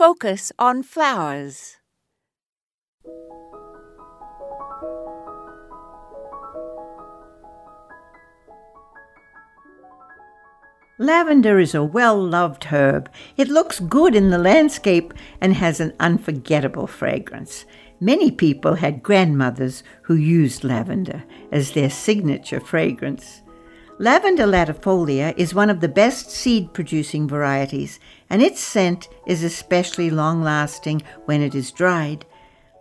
Focus on flowers. Lavender is a well loved herb. It looks good in the landscape and has an unforgettable fragrance. Many people had grandmothers who used lavender as their signature fragrance. Lavender latifolia is one of the best seed producing varieties, and its scent is especially long lasting when it is dried.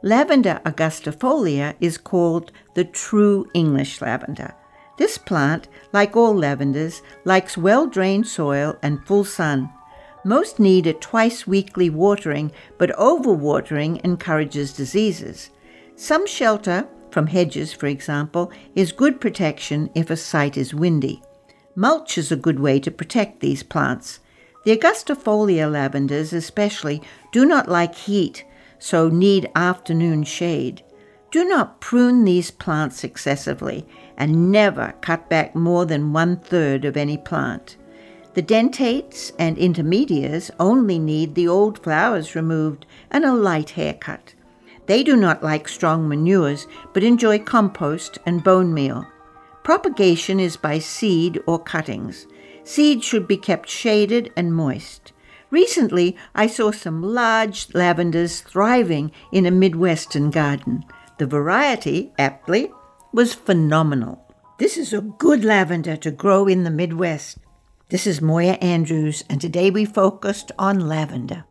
Lavender angustifolia is called the true English lavender. This plant, like all lavenders, likes well drained soil and full sun. Most need a twice weekly watering, but overwatering encourages diseases. Some shelter, from hedges for example, is good protection if a site is windy. Mulch is a good way to protect these plants. The Angustifolia lavenders, especially, do not like heat, so need afternoon shade. Do not prune these plants excessively and never cut back more than one third of any plant. The dentates and intermediates only need the old flowers removed and a light haircut. They do not like strong manures but enjoy compost and bone meal. Propagation is by seed or cuttings. Seed should be kept shaded and moist. Recently, I saw some large lavenders thriving in a Midwestern garden. The variety, aptly, was phenomenal. This is a good lavender to grow in the Midwest. This is Moya Andrews, and today we focused on lavender.